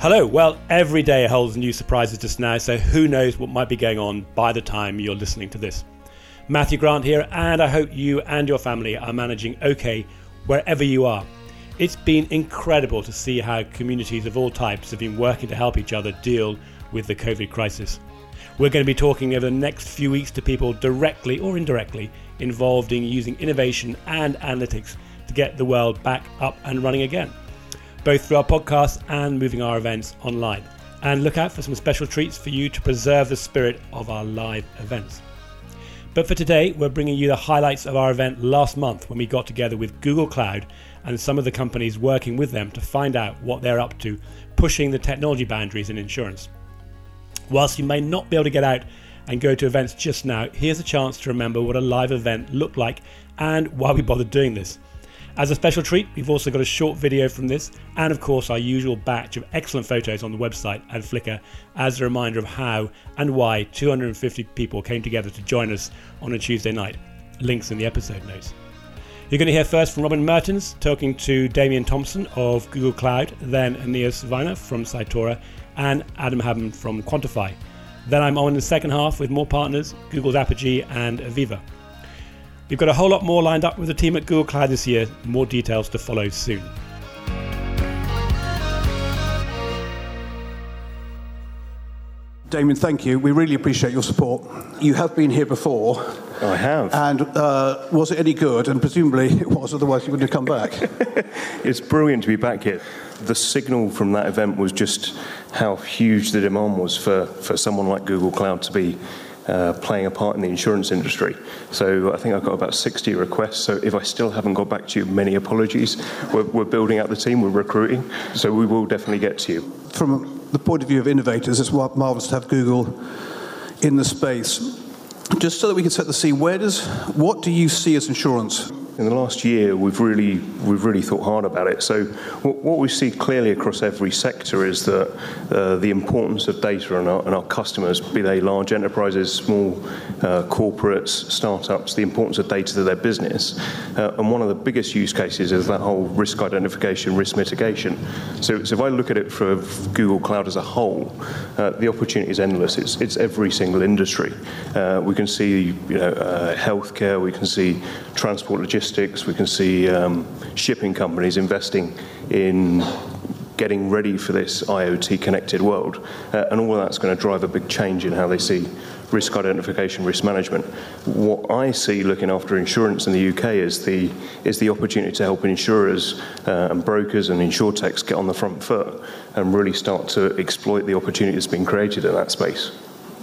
Hello. Well, every day holds new surprises just now, so who knows what might be going on by the time you're listening to this. Matthew Grant here, and I hope you and your family are managing okay wherever you are. It's been incredible to see how communities of all types have been working to help each other deal with the COVID crisis. We're going to be talking over the next few weeks to people directly or indirectly involved in using innovation and analytics to get the world back up and running again both through our podcast and moving our events online. And look out for some special treats for you to preserve the spirit of our live events. But for today, we're bringing you the highlights of our event last month when we got together with Google Cloud and some of the companies working with them to find out what they're up to, pushing the technology boundaries in insurance. Whilst you may not be able to get out and go to events just now, here's a chance to remember what a live event looked like and why we bothered doing this. As a special treat, we've also got a short video from this, and of course, our usual batch of excellent photos on the website and Flickr as a reminder of how and why 250 people came together to join us on a Tuesday night. Links in the episode notes. You're going to hear first from Robin Merttens talking to Damion Thompson of Google Cloud, then Aeneas Wiener from Cytora, and Adam Hammond from Quantiphi. Then I'm on in the second half with more partners, Google's Apigee and Aviva. We've got a whole lot more lined up with the team at Google Cloud this year. More details to follow soon. Damion, thank you. We really appreciate your support. You have been here before. I have. And uh, was it any good? And presumably it was, otherwise you wouldn't have come back. it's brilliant to be back here. The signal from that event was just how huge the demand was for, for someone like Google Cloud to be uh, playing a part in the insurance industry. So I think I've got about 60 requests. So if I still haven't got back to you, many apologies. We're, we're building out the team, we're recruiting, so we will definitely get to you. From the point of view of innovators, it's marvelous to have Google in the space. Just so that we can set the scene, where does what do you see as insurance? In the last year, we've really we've really thought hard about it. So what, we see clearly across every sector is that uh, the importance of data and our, and our, customers, be they large enterprises, small uh, corporates, startups, the importance of data to their business. Uh, and one of the biggest use cases is that whole risk identification, risk mitigation. So, so if I look at it for Google Cloud as a whole, uh, the opportunity is endless. It's, it's every single industry. Uh, we can see you know, uh, healthcare, we can see transport logistics logistics, we can see um, shipping companies investing in getting ready for this IoT connected world. Uh, and all of that's going to drive a big change in how they see risk identification, risk management. What I see looking after insurance in the UK is the, is the opportunity to help insurers uh, and brokers and insurtechs get on the front foot and really start to exploit the opportunity that's been created in that space.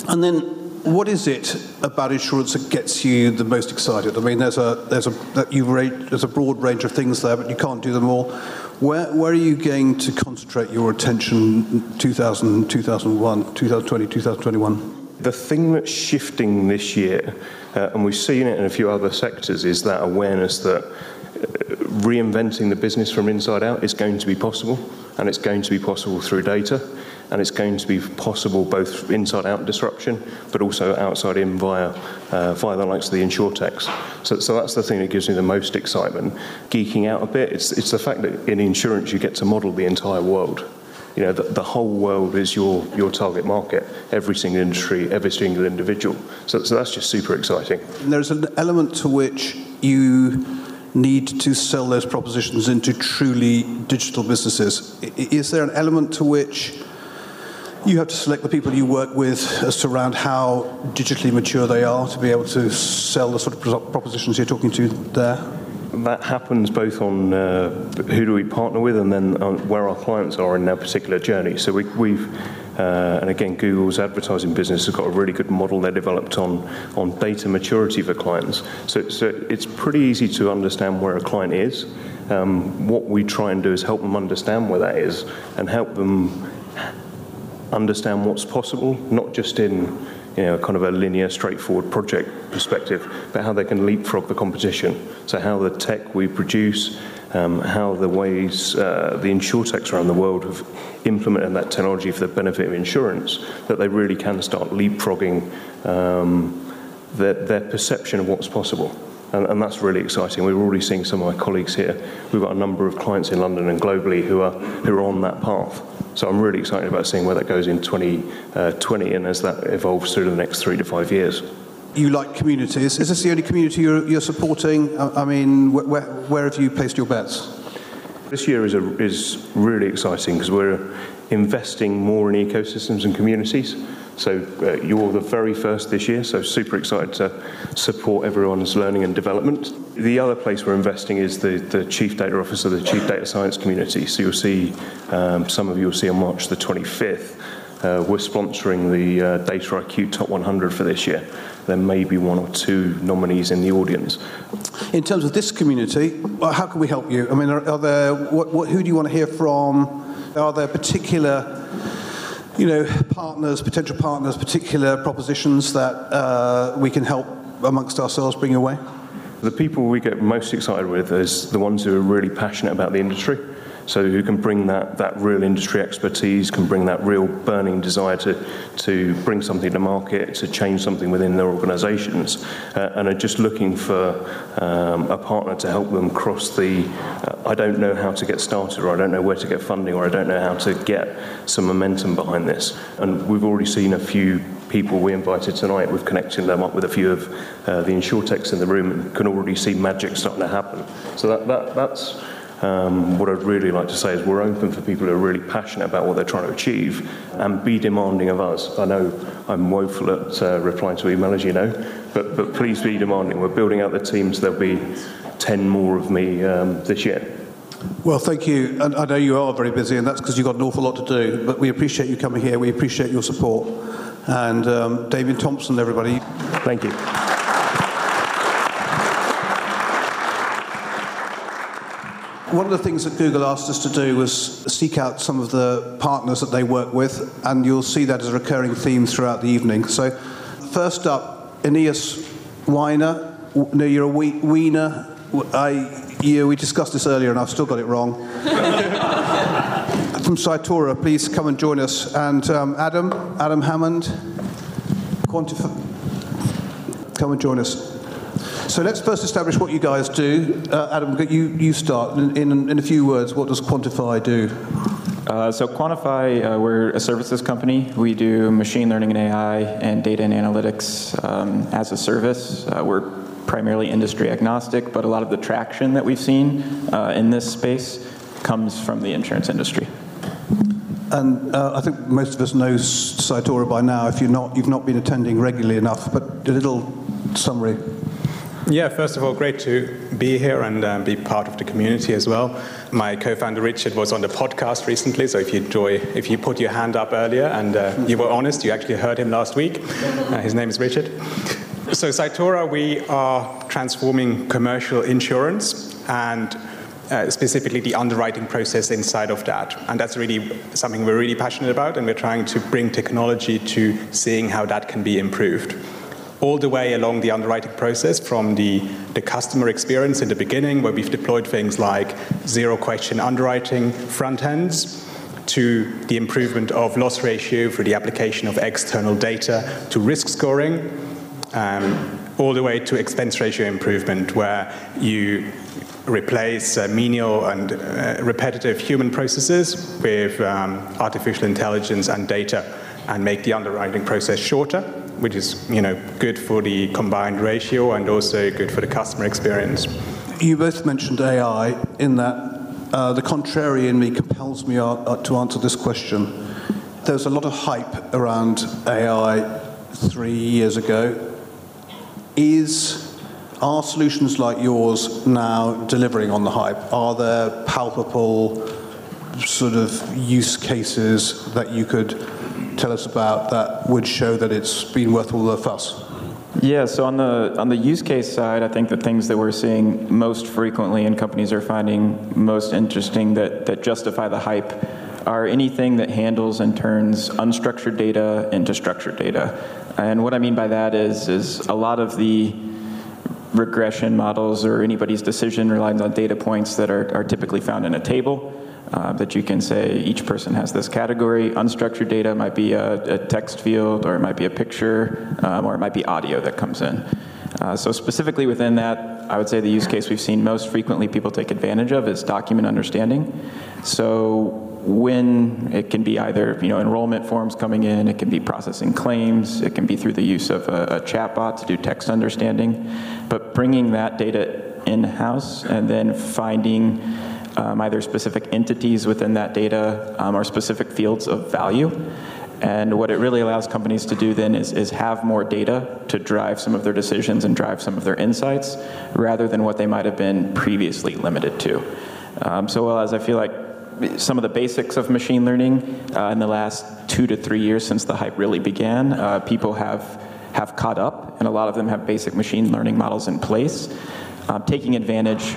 And then what is it about insurance that gets you the most excited? I mean, there's a there's a you there's a broad range of things there, but you can't do them all. Where where are you going to concentrate your attention? 2000, 2001, 2020, 2021. The thing that's shifting this year, uh, and we've seen it in a few other sectors, is that awareness that uh, reinventing the business from inside out is going to be possible, and it's going to be possible through data and it's going to be possible both inside out disruption, but also outside in via, uh, via the likes of the insurtechs. So, so that's the thing that gives me the most excitement. Geeking out a bit, it's, it's the fact that in insurance you get to model the entire world. You know, the, the whole world is your, your target market, every single industry, every single individual. So, so that's just super exciting. And there's an element to which you need to sell those propositions into truly digital businesses. Is there an element to which you have to select the people you work with as to around how digitally mature they are to be able to sell the sort of propositions you're talking to there? That happens both on uh, who do we partner with and then where our clients are in their particular journey. So we, have uh, and again, Google's advertising business has got a really good model they developed on, on data maturity for clients. So, so it's pretty easy to understand where a client is. Um, what we try and do is help them understand where that is and help them understand what's possible, not just in you know, kind of a linear, straightforward project perspective, but how they can leapfrog the competition. So how the tech we produce, um, how the ways uh, the insurtechs around the world have implemented that technology for the benefit of insurance, that they really can start leapfrogging um, their, their perception of what's possible. And, and, that's really exciting. We're already seeing some of my colleagues here. We've got a number of clients in London and globally who are, who are on that path. So I'm really excited about seeing where that goes in 2020 uh, and as that evolves through the next three to five years. You like communities. Is this the only community you're, you're supporting? I, I mean, where, where have you placed your bets? This year is, a, is really exciting because we're investing more in ecosystems and communities. So uh, you're the very first this year, so super excited to support everyone's learning and development. The other place we're investing is the, the Chief Data Officer, the Chief Data Science community. So you'll see, um, some of you will see on March the 25th, uh, we're sponsoring the uh, Data IQ Top 100 for this year. There may be one or two nominees in the audience. In terms of this community, how can we help you? I mean, are, are there, what, what, who do you want to hear from? Are there particular you know, partners, potential partners, particular propositions that uh, we can help amongst ourselves bring away? The people we get most excited with is the ones who are really passionate about the industry. So who can bring that, that real industry expertise, can bring that real burning desire to, to bring something to market, to change something within their organisations, uh, and are just looking for um, a partner to help them cross the, uh, I don't know how to get started, or I don't know where to get funding, or I don't know how to get some momentum behind this. And we've already seen a few people we invited tonight, we've connected them up with a few of uh, the insurtechs in the room and can already see magic starting to happen. So that, that, that's um, what I'd really like to say is we're open for people who are really passionate about what they're trying to achieve and be demanding of us. I know I'm woeful at uh, replying to email, as you know, but, but please be demanding. We're building out the teams. There'll be 10 more of me um, this year. Well, thank you. And I know you are very busy, and that's because you've got an awful lot to do. But we appreciate you coming here. We appreciate your support. And um, Damion Thompson, everybody. Thank you. One of the things that Google asked us to do was seek out some of the partners that they work with, and you'll see that as a recurring theme throughout the evening. So, first up, Aeneas Wiener. No, you're a we-. I, yeah, we discussed this earlier, and I've still got it wrong. From Cytora, please come and join us. And um, Adam, Adam Hammond, Quantiphi. Come and join us. So let's first establish what you guys do. Uh, Adam, you, you start. In, in, in, a few words, what does Quantiphi do? Uh, so Quantiphi, uh, we're a services company. We do machine learning and AI and data and analytics um, as a service. Uh, we're primarily industry agnostic, but a lot of the traction that we've seen uh, in this space comes from the insurance industry. And uh, I think most of us know Cytora by now if you're not, you've not been attending regularly enough, but a little summary. Yeah, first of all, great to be here and um, be part of the community as well. My co-founder Richard was on the podcast recently, so if you enjoy, if you put your hand up earlier and uh, you were honest, you actually heard him last week. Uh, his name is Richard. So Cytora, we are transforming commercial insurance and uh, specifically the underwriting process inside of that. And that's really something we're really passionate about, and we're trying to bring technology to seeing how that can be improved all the way along the underwriting process from the, the customer experience in the beginning, where we've deployed things like zero question underwriting front ends, to the improvement of loss ratio through the application of external data to risk scoring, um, all the way to expense ratio improvement, where you replace uh, menial and uh, repetitive human processes with um, artificial intelligence and data and make the underwriting process shorter which is you know good for the combined ratio and also good for the customer experience. You both mentioned AI in that uh, the contrary in me compels me uh, to answer this question. There's a lot of hype around AI three years ago. Is are solutions like yours now delivering on the hype? Are there palpable sort of use cases that you could tell us about that would show that it's been worth all the fuss? Yeah, so on the on the use case side, I think the things that we're seeing most frequently and companies are finding most interesting that, that justify the hype are anything that handles and turns unstructured data into structured data. And what I mean by that is is a lot of the regression models or anybody's decision relies on data points that are, are typically found in a table uh, that you can say each person has this category. Unstructured data might be a, a text field, or it might be a picture, um, or it might be audio that comes in. Uh, so specifically within that, I would say the use case we've seen most frequently people take advantage of is document understanding. So when it can be either you know enrollment forms coming in, it can be processing claims, it can be through the use of a, a chatbot to do text understanding, but bringing that data in-house and then finding um, either specific entities within that data um, or specific fields of value. And what it really allows companies to do then is, is have more data to drive some of their decisions and drive some of their insights rather than what they might have been previously limited to. Um, so, well, as I feel like some of the basics of machine learning uh, in the last two to three years since the hype really began, uh, people have, have caught up, and a lot of them have basic machine learning models in place, uh, taking advantage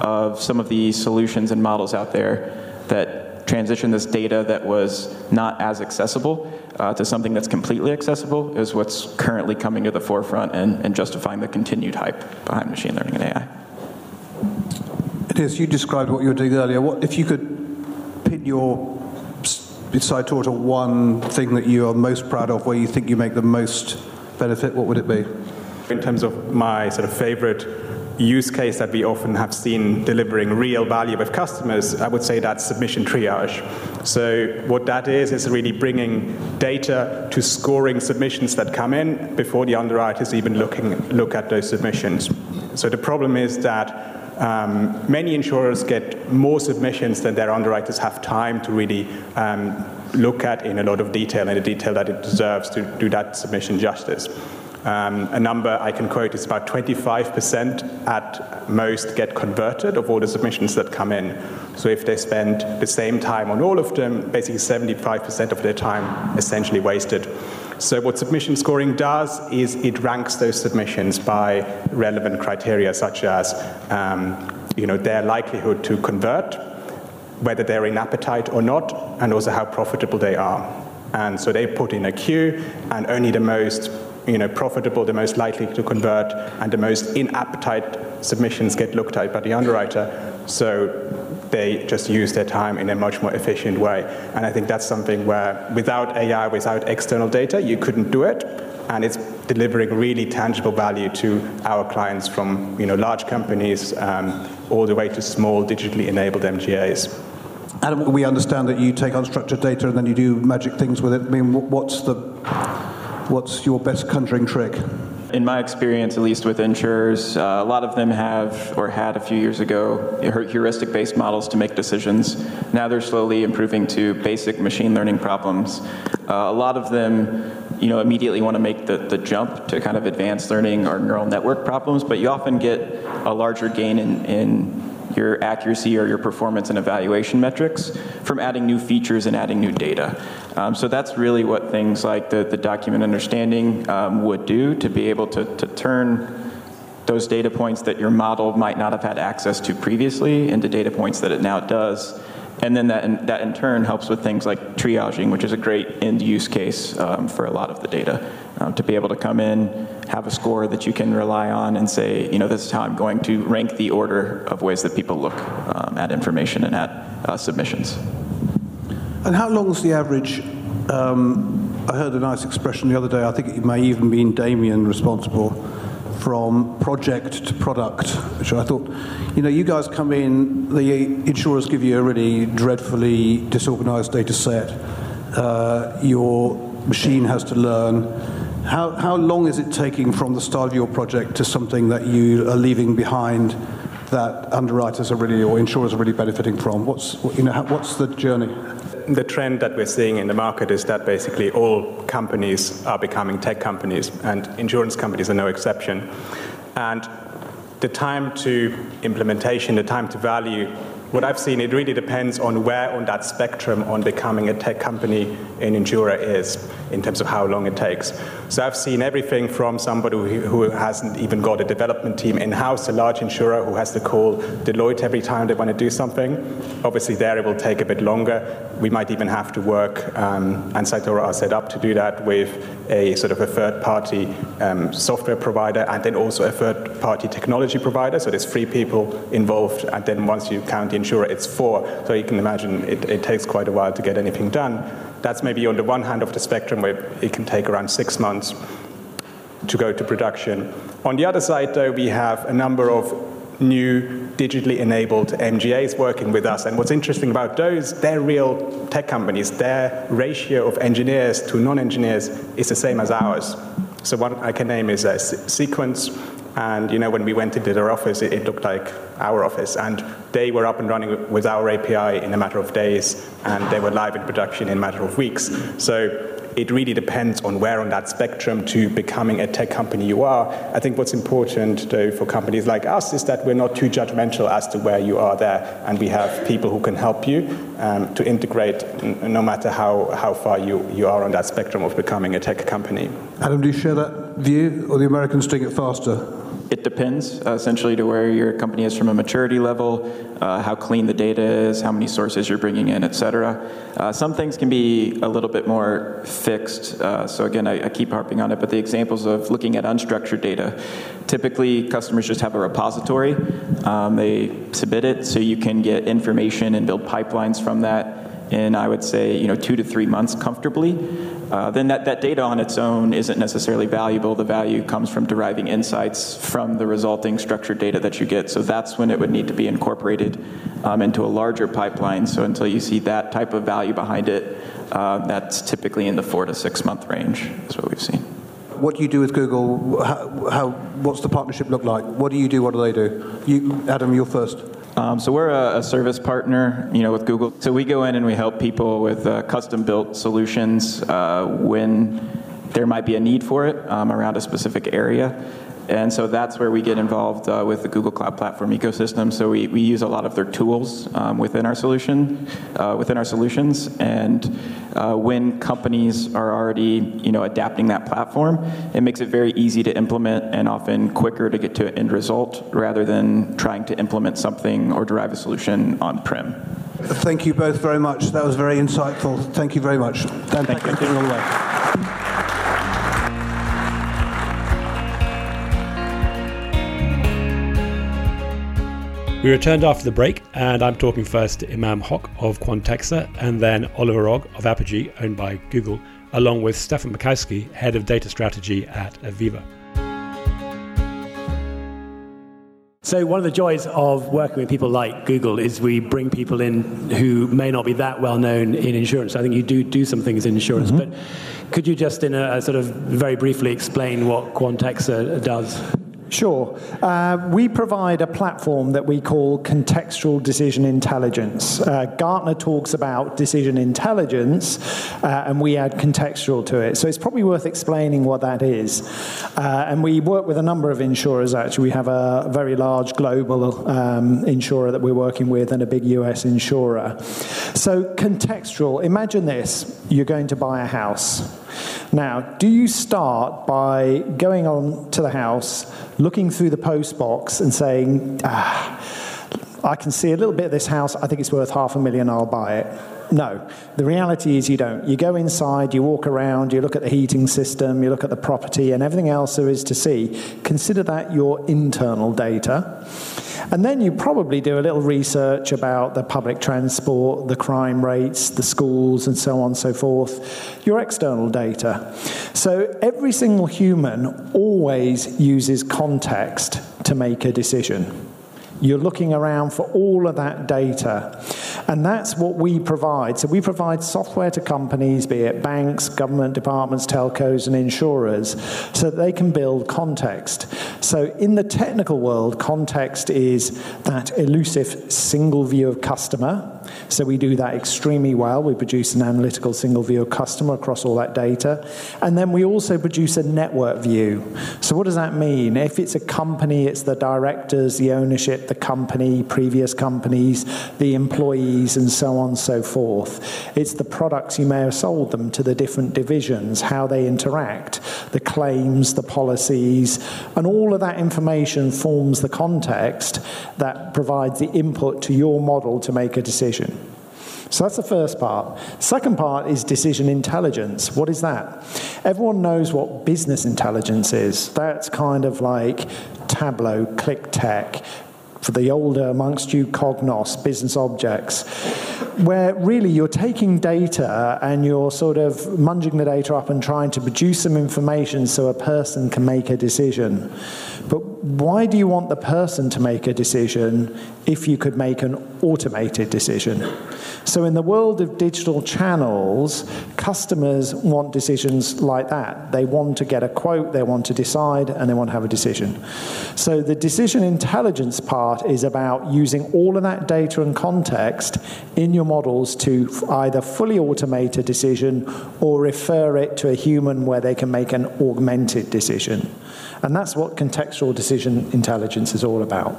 of some of the solutions and models out there that transition this data that was not as accessible uh, to something that's completely accessible is what's currently coming to the forefront and, and justifying the continued hype behind machine learning and AI. It is. You described what you were doing earlier. What if you could pin your Cytora to one thing that you are most proud of, where you think you make the most benefit? What would it be? In terms of my sort of favorite use case that we often have seen delivering real value with customers, I would say that's submission triage. So what that is is really bringing data to scoring submissions that come in before the underwriters even looking look at those submissions. So the problem is that um, many insurers get more submissions than their underwriters have time to really um, look at in a lot of detail, in the detail that it deserves to do that submission justice. Um, a number I can quote is about 25% at most get converted of all the submissions that come in. So if they spend the same time on all of them, basically 75% of their time essentially wasted. So what submission scoring does is it ranks those submissions by relevant criteria such as um, you know, their likelihood to convert, whether they're in appetite or not, and also how profitable they are. And so they put in a queue, and only the most you know, profitable, the most likely to convert, and the most in appetite submissions get looked at by the underwriter. So they just use their time in a much more efficient way. And I think that's something where without AI, without external data, you couldn't do it. And it's delivering really tangible value to our clients from you know, large companies um, all the way to small digitally enabled MGAs. And we understand that you take unstructured data and then you do magic things with it. I mean, what's the What's your best conjuring trick? In my experience, at least with insurers, uh, a lot of them have or had a few years ago heuristic based models to make decisions. Now they're slowly improving to basic machine learning problems. Uh, a lot of them you know, immediately want to make the, the jump to kind of advanced learning or neural network problems, but you often get a larger gain in, in your accuracy or your performance and evaluation metrics from adding new features and adding new data. Um, so that's really what things like the, the document understanding um, would do to be able to, to turn those data points that your model might not have had access to previously into data points that it now does. And then that in, that in turn helps with things like triaging, which is a great end use case um, for a lot of the data. Um, to be able to come in, have a score that you can rely on, and say, you know, this is how I'm going to rank the order of ways that people look um, at information and at uh, submissions. And how long is the average? Um, I heard a nice expression the other day. I think it may even been Damion responsible from project to product, which I thought, you know, you guys come in, the insurers give you a really dreadfully disorganized data set. Uh, your machine has to learn. How, how long is it taking from the start of your project to something that you are leaving behind that underwriters are really or insurers are really benefiting from? What's, you know, what's the journey? The trend that we're seeing in the market is that basically all companies are becoming tech companies, and insurance companies are no exception. And the time to implementation, the time to value what I've seen, it really depends on where on that spectrum on becoming a tech company an insurer is in terms of how long it takes. So I've seen everything from somebody who, hasn't even got a development team in-house, a large insurer who has to call Deloitte every time they want to do something. Obviously there it will take a bit longer. We might even have to work, um, and Cytora are set up to do that with a sort of a third-party um, software provider and then also a third-party technology provider. So there's three people involved, and then once you count the insurer, it's four. So you can imagine it, it takes quite a while to get anything done. That's maybe on the one hand of the spectrum where it can take around six months to go to production. On the other side, though, we have a number of new digitally enabled MGAs working with us. And what's interesting about those, they're real tech companies. Their ratio of engineers to non-engineers is the same as ours. So one I can name is uh, a Sequence, and you know when we went into their office, it, it looked like our office, and they were up and running with our API in a matter of days, and they were live in production in a matter of weeks. So it really depends on where on that spectrum to becoming a tech company you are. I think what's important, though, for companies like us is that we're not too judgmental as to where you are there, and we have people who can help you um, to integrate no matter how, how far you, you are on that spectrum of becoming a tech company. Adam, do you share that view, or the Americans doing it faster? It depends uh, essentially to where your company is from a maturity level, uh, how clean the data is, how many sources you're bringing in, et cetera. Uh, some things can be a little bit more fixed. Uh, so again, I, I, keep harping on it, but the examples of looking at unstructured data, typically customers just have a repository. Um, they submit it so you can get information and build pipelines from that in, I would say, you know, two to three months comfortably, uh, then that, that data on its own isn't necessarily valuable. The value comes from deriving insights from the resulting structured data that you get. So that's when it would need to be incorporated um, into a larger pipeline. So until you see that type of value behind it, uh, that's typically in the four to six month range, is what we've seen. What do you do with Google? How, how, what's the partnership look like? What do you do? What do they do? You, Adam, you're first. Um, so we're a, a, service partner, you know, with Google. So we go in and we help people with uh, custom-built solutions uh, when there might be a need for it um, around a specific area. And so that's where we get involved uh, with the Google Cloud Platform ecosystem. So we, we use a lot of their tools um, within our solution, uh, within our solutions. And uh, when companies are already, you know, adapting that platform, it makes it very easy to implement and often quicker to get to an end result rather than trying to implement something or derive a solution on-prem. Thank you both very much. That was very insightful. Thank you very much. Dan, thank, thank you. all the way. We returned after the break, and I'm talking first to Imam Hoque of Quantexa and then Oliver Ogg of Apigee, owned by Google, along with Stefan Makowski, head of data strategy at Aviva. So, one of the joys of working with people like Google is we bring people in who may not be that well known in insurance. I think you do do some things in insurance, mm-hmm. but could you just, in a, a, sort of very briefly, explain what Quantexa does? Sure. Uh, we provide a platform that we call contextual decision intelligence. Uh, Gartner talks about decision intelligence, uh, and we add contextual to it. So it's probably worth explaining what that is. Uh, and we work with a number of insurers, actually. We have a very large global um, insurer that we're working with and a big US insurer. So, contextual, imagine this you're going to buy a house. Now, do you start by going on to the house, looking through the post box, and saying, ah, I can see a little bit of this house, I think it's worth half a million, I'll buy it? No. The reality is you don't. You go inside, you walk around, you look at the heating system, you look at the property, and everything else there is to see. Consider that your internal data. And then you probably do a little research about the public transport, the crime rates, the schools, and so on and so forth, your external data. So every single human always uses context to make a decision. You're looking around for all of that data. And that's what we provide. So we provide software to companies, be it banks, government departments, telcos, and insurers, so that they can build context. So in the technical world, context is that elusive single view of customer. So we do that extremely well. We produce an analytical single view of customer across all that data. And then we also produce a network view. So what does that mean? If it's a company, it's the directors, the ownership, the company, previous companies, the employees, and so on and so forth. It's the products you may have sold them to the different divisions, how they interact, the claims, the policies, and all of that information forms the context that provides the input to your model to make a decision. So that's the first part. Second part is decision intelligence. What is that? Everyone knows what business intelligence is. That's kind of like Tableau, QlikTech, for the older amongst you, Cognos, business objects, where really you're taking data and you're sort of munging the data up and trying to produce some information so a person can make a decision. But why do you want the person to make a decision if you could make an automated decision. So, in the world of digital channels, customers want decisions like that. They want to get a quote, they want to decide, and they want to have a decision. So, the decision intelligence part is about using all of that data and context in your models to either fully automate a decision or refer it to a human where they can make an augmented decision. And that's what contextual decision intelligence is all about.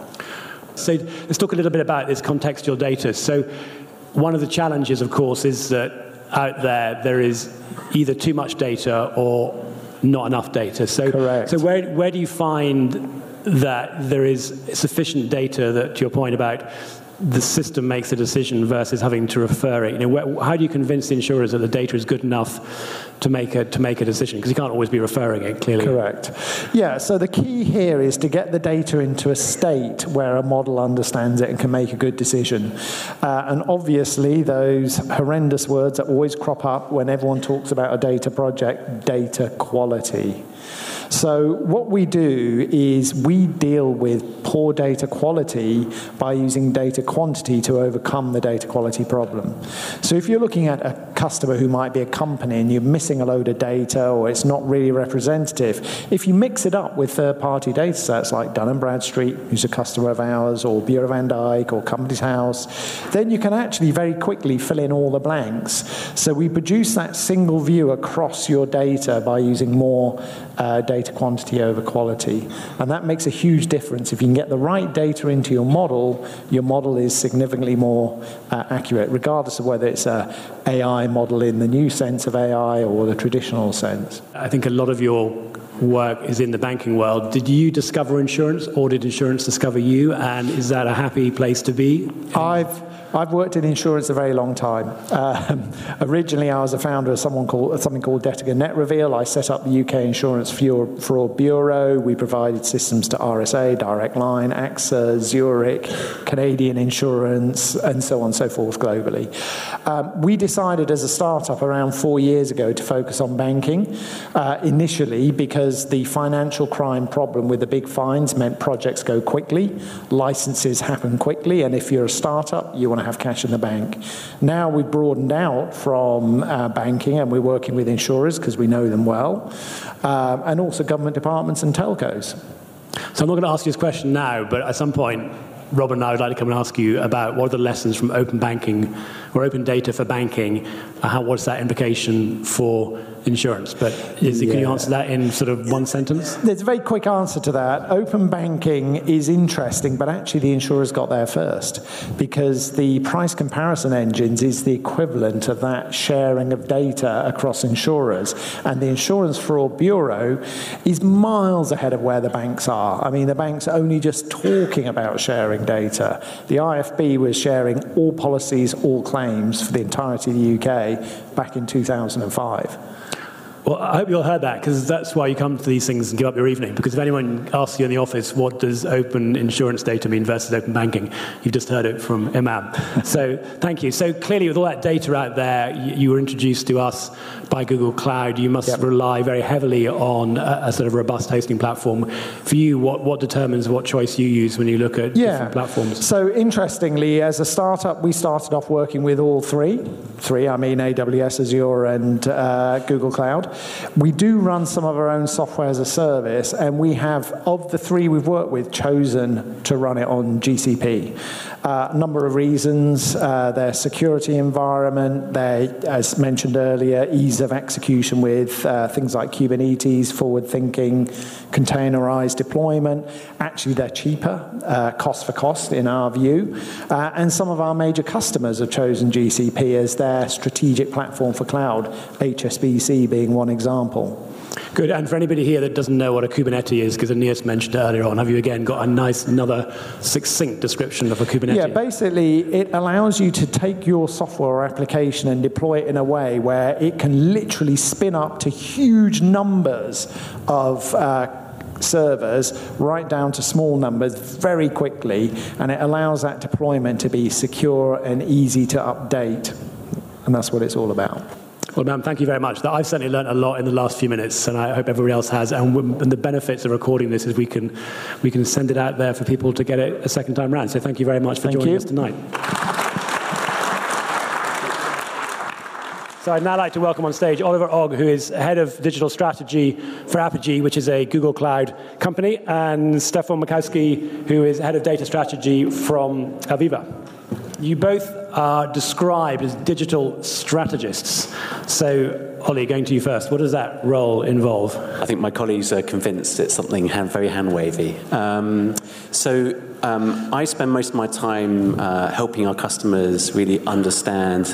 So let's talk a little bit about this contextual data. So one of the challenges, of course, is that out there there is either too much data or not enough data. So, Correct. so where, where do you find that there is sufficient data that, to your point about the system makes a decision versus having to refer it? You know, how do you convince the insurers that the data is good enough to make a, to make a decision? Because you can't always be referring it, clearly. Correct. Yeah, so the key here is to get the data into a state where a model understands it and can make a good decision. Uh, and obviously, those horrendous words that always crop up when everyone talks about a data project data quality. So, what we do is we deal with poor data quality by using data quantity to overcome the data quality problem. So, if you're looking at a customer who might be a company and you're missing a load of data or it's not really representative, if you mix it up with third party data sets like Dun & Bradstreet, who's a customer of ours, or Bureau van Dijk, or Companies House, then you can actually very quickly fill in all the blanks. So, we produce that single view across your data by using more uh, data quantity over quality. And that makes a huge difference. If you can get the right data into your model, your model is significantly more uh, accurate, regardless of whether it's a AI model in the new sense of AI or the traditional sense. I think a lot of your work is in the banking world. Did you discover insurance, or did insurance discover you? And is that a happy place to be? I've I've worked in insurance a very long time. Um, originally, I was a founder of someone called, something called Detica NetReveal. I set up the UK Insurance Fraud Bureau. We provided systems to RSA, Direct Line, AXA, Zurich, Canadian Insurance, and so on and so forth globally. Um, we decided as a startup around four years ago to focus on banking uh, initially because the financial crime problem with the big fines meant projects go quickly, licenses happen quickly, and if you're a startup, you want to have cash in the bank. Now we've broadened out from uh, banking and we're working with insurers because we know them well, uh, and also government departments and telcos. So I'm not going to ask you this question now, but at some point, Robin and I would like to come and ask you about what are the lessons from open banking or open data for banking. Uh, how, what's that implication for insurance? But is, yeah. can you answer that in sort of one sentence? There's a very quick answer to that. Open banking is interesting, but actually the insurers got there first because the price comparison engines is the equivalent of that sharing of data across insurers. And the Insurance Fraud Bureau is miles ahead of where the banks are. I mean, the banks are only just talking about sharing data. The IFB was sharing all policies, all claims for the entirety of the UK back in 2005. Well, I hope you all heard that because that's why you come to these things and give up your evening. Because if anyone asks you in the office, what does open insurance data mean versus open banking, you've just heard it from Imam. so thank you. So clearly, with all that data out there, you, you were introduced to us by Google Cloud. You must yep. rely very heavily on a, a, sort of robust hosting platform. For you, what, what determines what choice you use when you look at yeah. different platforms? So interestingly, as a startup, we started off working with all three. Three, I mean AWS, Azure, and uh, Google Cloud. We do run some of our own software as a service, and we have, of the three we've worked with, chosen to run it on GCP. Uh, a number of reasons uh, their security environment, their, as mentioned earlier, ease of execution with uh, things like Kubernetes, forward thinking, containerized deployment. Actually, they're cheaper, uh, cost for cost, in our view. Uh, and some of our major customers have chosen GCP as their strategic platform for cloud, HSBC being one example. Good. And for anybody here that doesn't know what a Kubernetes is, because Aeneas mentioned earlier on, have you again got a nice, another succinct description of a Kubernetes? Yeah, basically, it allows you to take your software or application and deploy it in a way where it can literally spin up to huge numbers of. Uh, servers right down to small numbers very quickly, and it allows that deployment to be secure and easy to update. And that's what it's all about. Well, ma'am, thank you very much. I've certainly learned a lot in the last few minutes, and I hope everybody else has. And, and, the benefits of recording this is we can, we can send it out there for people to get it a second time round. So thank you very much for thank joining you. us tonight. So I'd now like to welcome on stage Oliver Ogg, who is head of digital strategy for Apigee, which is a Google Cloud company, and Stefan Makowski, who is head of data strategy from Aviva. You both are described as digital strategists. So, Ollie, going to you first, what does that role involve? I think my colleagues are convinced it's something hand, very hand wavy. Um, so, um, I spend most of my time uh, helping our customers really understand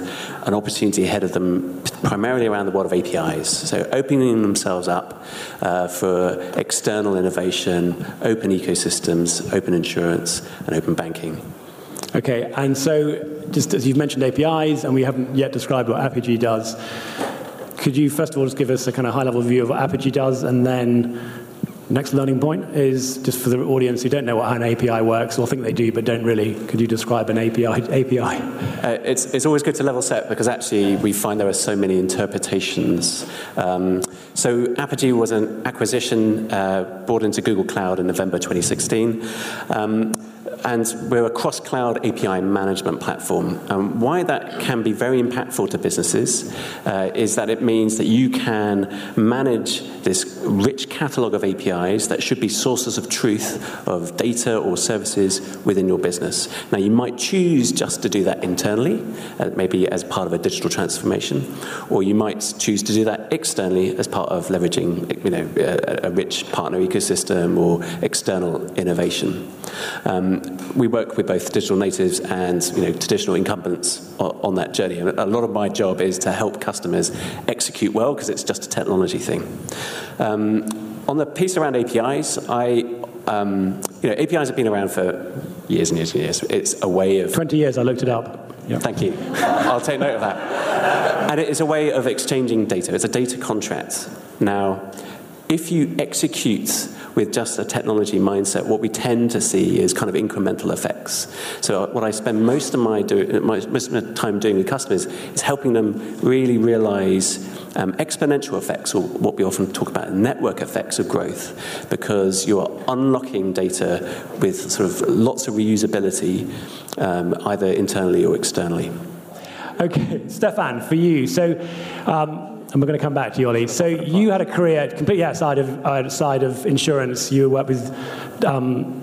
an opportunity ahead of them, primarily around the world of APIs. So, opening themselves up uh, for external innovation, open ecosystems, open insurance, and open banking. Okay, and so just as you've mentioned APIs, and we haven't yet described what Apigee does, could you first of all just give us a kind of high-level view of what Apigee does, and then next learning point is just for the audience who don't know what an API works or think they do but don't really. Could you describe an API? API. Uh, it's, it's always good to level set because actually we find there are so many interpretations. Um, so Apigee was an acquisition uh, brought into Google Cloud in November 2016. Um, and we're a cross-cloud API management platform. Um, why that can be very impactful to businesses uh, is that it means that you can manage this rich catalog of APIs that should be sources of truth of data or services within your business. Now, you might choose just to do that internally, uh, maybe as part of a digital transformation, or you might choose to do that externally as part of leveraging, you know, a, a rich partner ecosystem or external innovation. Um, we work with both digital natives and you know, traditional incumbents on, on that journey. And a lot of my job is to help customers execute well because it's just a technology thing. Um, on the piece around APIs, I um, you know, APIs have been around for years and years and years. It's a way of 20 years. I looked it up. Yep. Thank you. I'll take note of that. And it is a way of exchanging data. It's a data contract. Now, if you execute with just a technology mindset, what we tend to see is kind of incremental effects. So what I spend most of my, do, most of my time doing with customers is helping them really realize um, exponential effects, or what we often talk about, network effects of growth, because you are unlocking data with sort of lots of reusability, um, either internally or externally. Okay, Stefan, for you. So, um, and we're going to come back to you, Ollie. So you had a career completely outside of outside of insurance. You worked with um,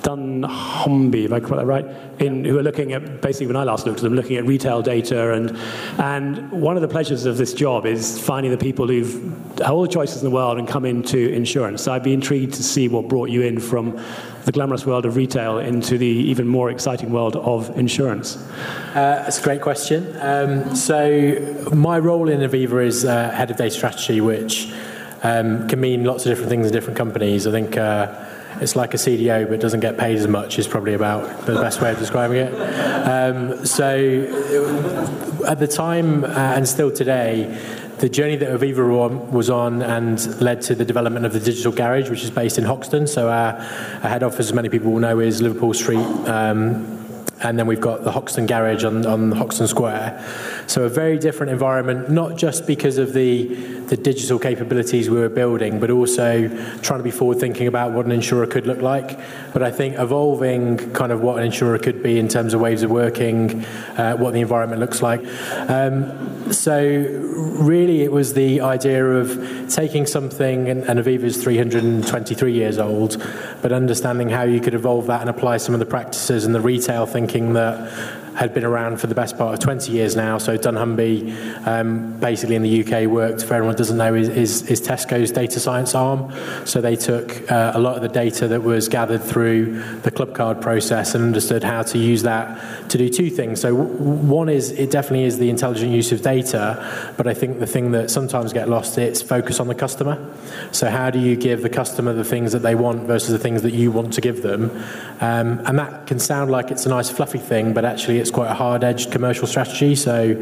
dunnhumby, if I got that right, in, who are looking at basically when I last looked at them, looking at retail data, and and one of the pleasures of this job is finding the people who've all the choices in the world and come into insurance. So I'd be intrigued to see what brought you in from the glamorous world of retail into the even more exciting world of insurance. Uh, that's a great question. Um, so my role in Aviva is uh, head of data strategy, which um, can mean lots of different things in different companies. I think. Uh, it's like a CDO but doesn't get paid as much is probably about the best way of describing it. Um, so at the time uh, and still today, the journey that Aviva was on and led to the development of the Digital Garage, which is based in Hoxton. So our, our head office, as many people will know, is Liverpool Street. Um, and then we've got the Hoxton Garage on, on Hoxton Square. So a very different environment, not just because of the, the digital capabilities we were building, but also trying to be forward thinking about what an insurer could look like. But I think evolving kind of what an insurer could be in terms of ways of working, uh, what the environment looks like. Um, so really it was the idea of taking something, and, and Aviva's 323 years old, but understanding how you could evolve that and apply some of the practices and the retail thinking that had been around for the best part of 20 years now. So dunnhumby, um, basically in the UK, worked, for who doesn't know, is, is, is Tesco's data science arm. So they took uh, a lot of the data that was gathered through the club card process and understood how to use that to do two things. So one is, it definitely is the intelligent use of data, but I think the thing that sometimes get lost, it's focus on the customer. So how do you give the customer the things that they want versus the things that you want to give them? Um, and that can sound like it's a nice fluffy thing, but actually it's quite a hard-edged commercial strategy. So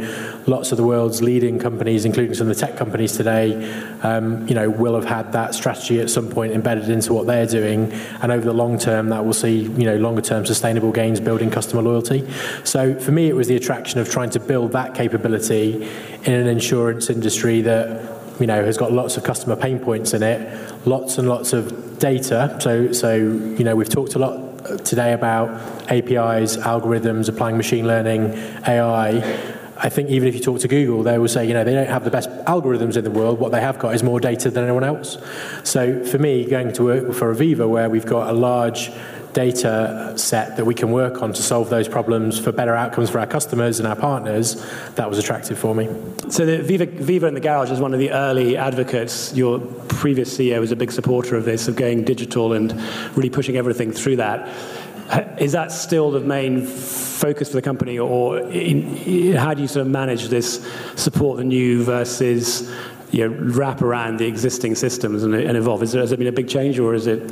lots of the world's leading companies, including some of the tech companies today, um, you know, will have had that strategy at some point embedded into what they're doing. And over the long term, that will see, you know, longer term sustainable gains building customer loyalty. So for me, it was the attraction of trying to build that capability in an insurance industry that you know has got lots of customer pain points in it, lots and lots of data. So so you know we've talked a lot today about APIs, algorithms, applying machine learning, AI. I think even if you talk to Google, they will say, you know, they don't have the best algorithms in the world. What they have got is more data than anyone else. So for me, going to work for Aviva, where we've got a large data set that we can work on to solve those problems for better outcomes for our customers and our partners, that was attractive for me. So the Viva, Viva in the Garage is one of the early advocates. Your previous CEO was a big supporter of this, of going digital and really pushing everything through that. Is that still the main focus for the company, or in, how do you sort of manage this support the new versus you know, wrap around the existing systems and, and evolve? There, has there been a big change, or is it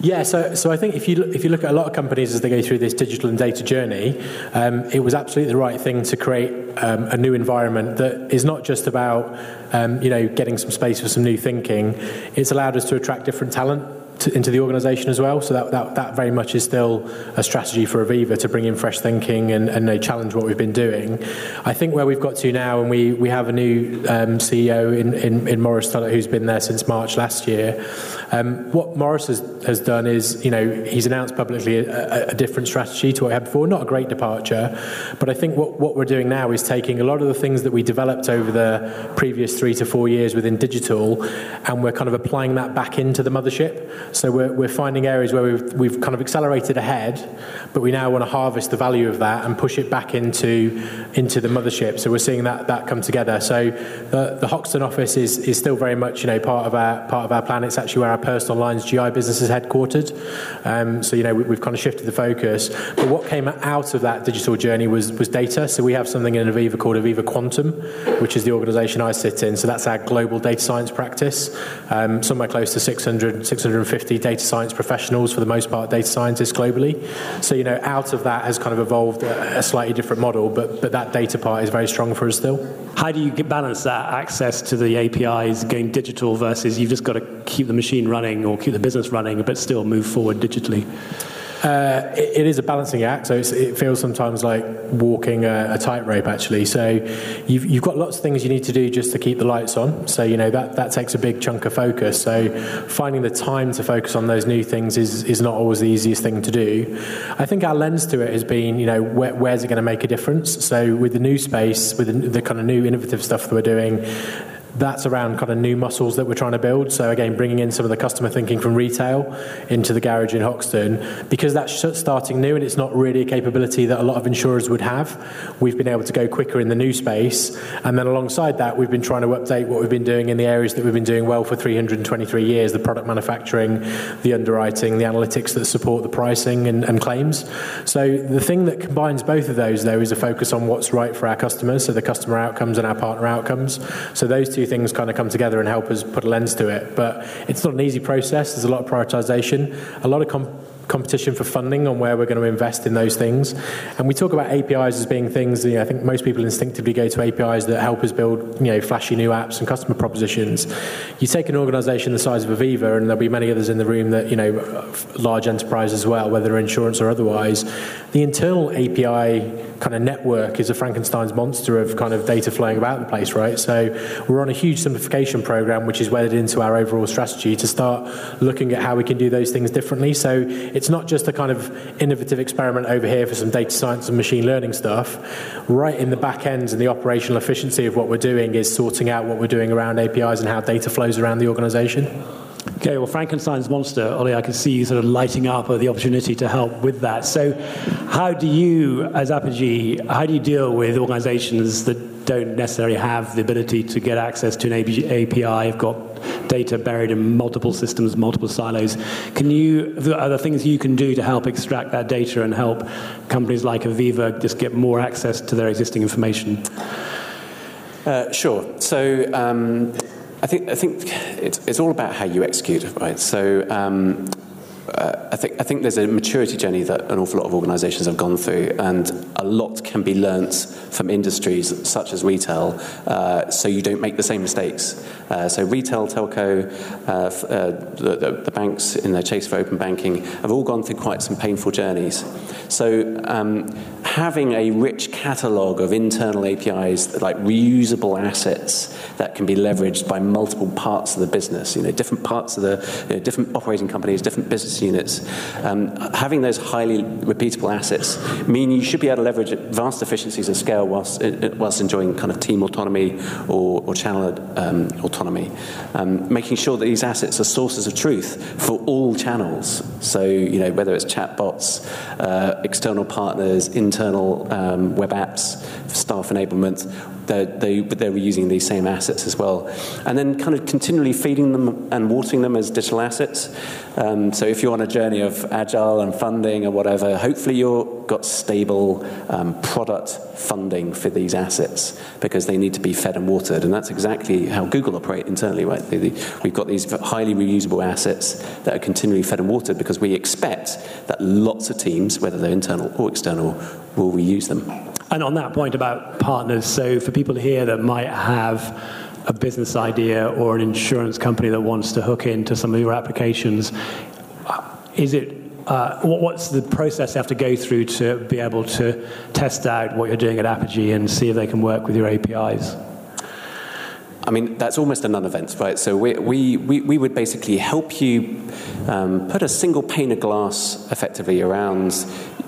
yeah, so, so I think if you, look, if you look at a lot of companies as they go through this digital and data journey, um, it was absolutely the right thing to create um, a new environment that is not just about um, you know getting some space for some new thinking. It's allowed us to attract different talent to, into the organisation as well. So that, that, that very much is still a strategy for Aviva to bring in fresh thinking and, and they challenge what we've been doing. I think where we've got to now, and we, we have a new um, CEO in, in, in Maurice Tulloch who's been there since March last year. Um, what Morris has, has done is, you know, he's announced publicly a, a, different strategy to what we had before. Not a great departure, but I think what, what we're doing now is taking a lot of the things that we developed over the previous three to four years within digital, and we're kind of applying that back into the mothership. So we're, we're finding areas where we've, we've kind of accelerated ahead, but we now want to harvest the value of that and push it back into, into the mothership. So we're seeing that, that come together. So the, the Hoxton office is, is still very much you know, part, of our, part of our plan. It's actually where our personal lines GI business is headquartered. Um, so, you know, we, we've kind of shifted the focus. But what came out of that digital journey was, was data. So we have something in Aviva called Aviva Quantum, which is the organisation I sit in. So that's our global data science practice. Um, somewhere close to 600, 650 data science professionals, for the most part, data scientists globally. So, you know, out of that has kind of evolved a, a slightly different model, but, but that data part is very strong for us still. How do you balance that access to the APIs, going digital versus you've just got to keep the machine running or keep the business running, but still move forward digitally? Uh, it, it is a balancing act, so it feels sometimes like walking a, a tightrope, actually. So you've, you've got lots of things you need to do just to keep the lights on. So, you know, that, that takes a big chunk of focus. So finding the time to focus on those new things is, is not always the easiest thing to do. I think our lens to it has been, you know, where, where's it going to make a difference? So with the new space, with the, the kind of new innovative stuff that we're doing, that's around kind of new muscles that we're trying to build. So again, bringing in some of the customer thinking from retail into the garage in Hoxton, because that's starting new and it's not really a capability that a lot of insurers would have. We've been able to go quicker in the new space, and then alongside that, we've been trying to update what we've been doing in the areas that we've been doing well for 323 years: the product manufacturing, the underwriting, the analytics that support the pricing and, and claims. So the thing that combines both of those, though, is a focus on what's right for our customers, so the customer outcomes and our partner outcomes. So those two things kind of come together and help us put a lens to it. But it's not an easy process. There's a lot of prioritization, a lot of competition for funding on where we're going to invest in those things. And we talk about APIs as being things, you know, I think most people instinctively go to APIs that help us build, you know, flashy new apps and customer propositions. You take an organization the size of Aviva, and there'll be many others in the room that, you know, large enterprise as well, whether insurance or otherwise. The internal API kind of network is a Frankenstein's monster of kind of data flowing about the place, right? So we're on a huge simplification program, which is wedded into our overall strategy to start looking at how we can do those things differently. So it's not just a kind of innovative experiment over here for some data science and machine learning stuff. Right in the back ends and the operational efficiency of what we're doing is sorting out what we're doing around APIs and how data flows around the organization. Okay, well, Frankenstein's monster, Ollie, I can see you sort of lighting up at the opportunity to help with that. So, how do you, as Apigee, how do you deal with organizations that don't necessarily have the ability to get access to an API, have got data buried in multiple systems, multiple silos? Can you, are there things you can do to help extract that data and help companies like Aviva just get more access to their existing information? Uh, sure. So, um, I think I think it's, it's all about how you execute, right? So um, uh, I think I think there's a maturity journey that an awful lot of organisations have gone through, and a lot can be learnt from industries such as retail, uh, so you don't make the same mistakes. Uh, so retail, telco, uh, uh, the, the, the, banks in their chase for open banking have all gone through quite some painful journeys. So um, having a rich catalogue of internal APIs, like reusable assets that can be leveraged by multiple parts of the business, you know, different parts of the, you know, different operating companies, different units, um, having those highly repeatable assets mean you should be able to leverage vast efficiencies of scale whilst, whilst enjoying kind of team autonomy or, or channel um, autonomy. Um, making sure that these assets are sources of truth for all channels. So, you know, whether it's chatbots, uh, external partners, internal um, web apps, staff enablement, they're, they, they're reusing these same assets as well. And then kind of continually feeding them and watering them as digital assets. Um, so if you're on a journey of agile and funding or whatever, hopefully you've got stable um, product funding for these assets because they need to be fed and watered. And that's exactly how Google operate internally, right? We've got these highly reusable assets that are continually fed and watered because we expect that lots of teams, whether they're internal or external, will reuse them. And on that point about partners, so for people here that might have a business idea or an insurance company that wants to hook into some of your applications, is it uh, what's the process they have to go through to be able to test out what you're doing at Apigee and see if they can work with your APIs? I mean, that's almost a non-event, right? So we, we, we, we would basically help you um, put a single pane of glass effectively around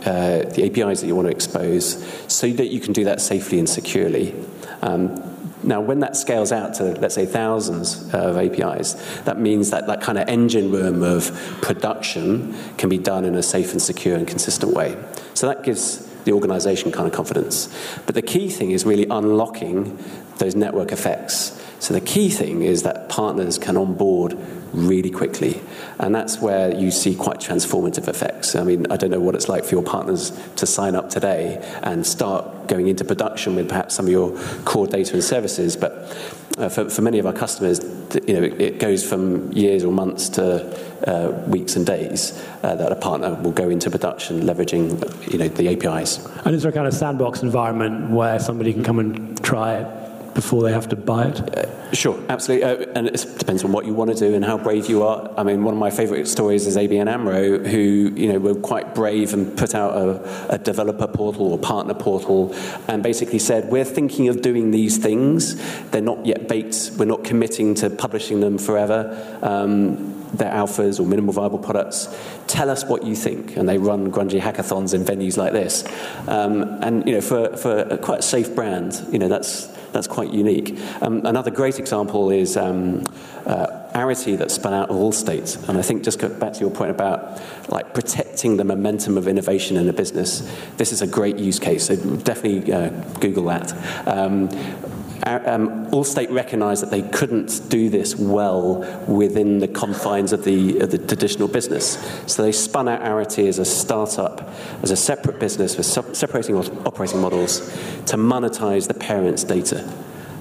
uh, the APIs that you want to expose so that you can do that safely and securely. Um, now, when that scales out to, let's say, thousands of APIs, that means that that kind of engine room of production can be done in a safe and secure and consistent way. So that gives the organization kind of confidence. But the key thing is really unlocking those network effects. So the key thing is that partners can onboard really quickly. And that's where you see quite transformative effects. I mean, I don't know what it's like for your partners to sign up today and start going into production with perhaps some of your core data and services, but uh, for, for many of our customers, you know, it, it goes from years or months to uh, weeks and days uh, that a partner will go into production leveraging, you know, the APIs. And is there a kind of sandbox environment where somebody can come and try it before they have to buy it? Uh, sure, absolutely. Uh, and it depends on what you want to do and how brave you are. I mean, one of my favourite stories is ABN AMRO, who you know were quite brave and put out a, a, developer portal or partner portal, and basically said, "We're thinking of doing these things. They're not yet baked. We're not committing to publishing them forever." Um, they're alphas or minimal viable products. Tell us what you think. And they run grungy hackathons in venues like this. Um, and you know, for, for a quite safe brand, you know, that's that's quite unique. Um, another great example is um, uh, Arity that spun out of Allstate. And I think just back to your point about like protecting the momentum of innovation in a business. This is a great use case. So definitely uh, Google that. Um, um, Allstate recognised that they couldn't do this well within the confines of the, of the traditional business. So they spun out Arity as a startup, as a separate business with separating operating models to monetize the parents' data.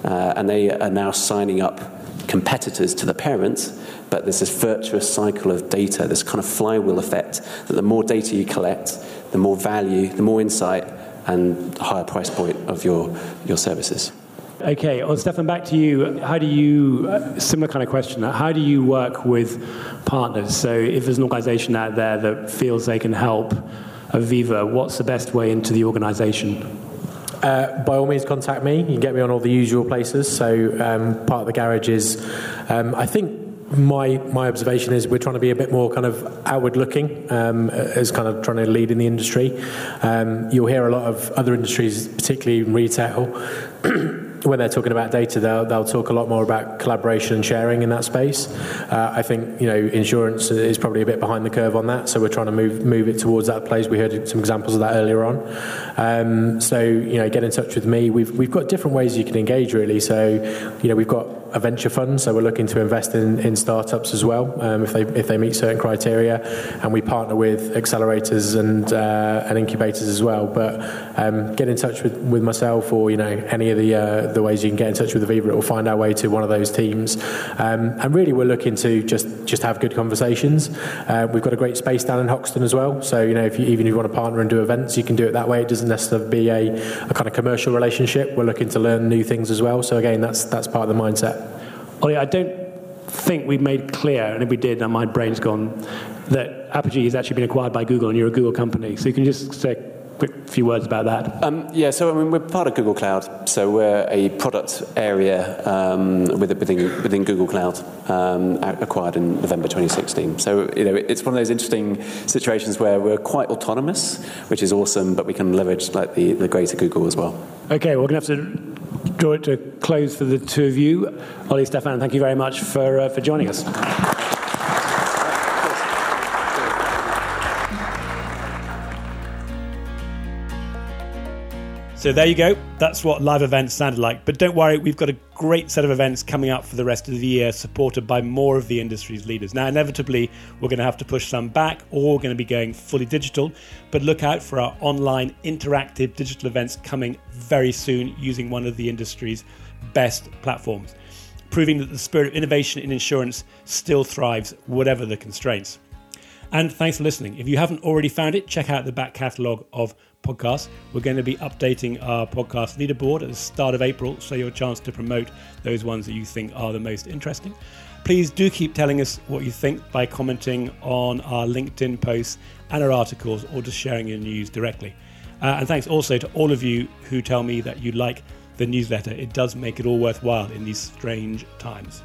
Uh, and they are now signing up competitors to the parents, but there's this virtuous cycle of data, this kind of flywheel effect that the more data you collect, the more value, the more insight, and higher price point of your, your services. Okay, well, Stefan, back to you. How do you, uh, similar kind of question, how do you work with partners? So if there's an organization out there that feels they can help Aviva, what's the best way into the organization? Uh, by all means, contact me. You can get me on all the usual places. So um, part of the garage is, um, I think my my observation is we're trying to be a bit more kind of outward looking um, as kind of trying to lead in the industry. Um, you'll hear a lot of other industries, particularly in retail. when they're talking about data, they'll, they'll talk a lot more about collaboration and sharing in that space. Uh, I think you know insurance is probably a bit behind the curve on that, so we're trying to move move it towards that place. We heard some examples of that earlier on. Um, so you know, get in touch with me. We've we've got different ways you can engage really. So you know, we've got a venture fund, so we're looking to invest in, in startups as well um, if they if they meet certain criteria, and we partner with accelerators and uh, and incubators as well. But um, get in touch with, with myself or you know any of the uh, the ways you can get in touch with Aviva. It will find our way to one of those teams, um, and really we're looking to just just have good conversations. Uh, we've got a great space down in Hoxton as well, so you know if you, even if you want to partner and do events, you can do it that way. It doesn't necessarily be a, a kind of commercial relationship. We're looking to learn new things as well. So again, that's that's part of the mindset. Ollie, I don't think we made clear, and if we did, then my brain's gone, that Apigee has actually been acquired by Google, and you're a Google company. So you can just say a quick few words about that. Um, yeah, so I mean, we're part of Google Cloud, so we're a product area um, within, within Google Cloud, um, acquired in November 2016. So you know, it's one of those interesting situations where we're quite autonomous, which is awesome, but we can leverage like the, the greater Google as well. Okay, we're going to have to draw it to close for the two of you. Ollie, Stefan, thank you very much for, uh, for joining us. So there you go. That's what live events sounded like. But don't worry, we've got a great set of events coming up for the rest of the year, supported by more of the industry's leaders. Now, inevitably, we're going to have to push some back, or we're going to be going fully digital. But look out for our online interactive digital events coming very soon using one of the industry's best platforms, proving that the spirit of innovation in insurance still thrives, whatever the constraints. And thanks for listening. If you haven't already found it, check out the back catalogue of podcasts. We're going to be updating our podcast leaderboard at the start of April, so your chance to promote those ones that you think are the most interesting. Please do keep telling us what you think by commenting on our LinkedIn posts and our articles or just sharing your news directly. Uh, and thanks also to all of you who tell me that you like the newsletter. It does make it all worthwhile in these strange times.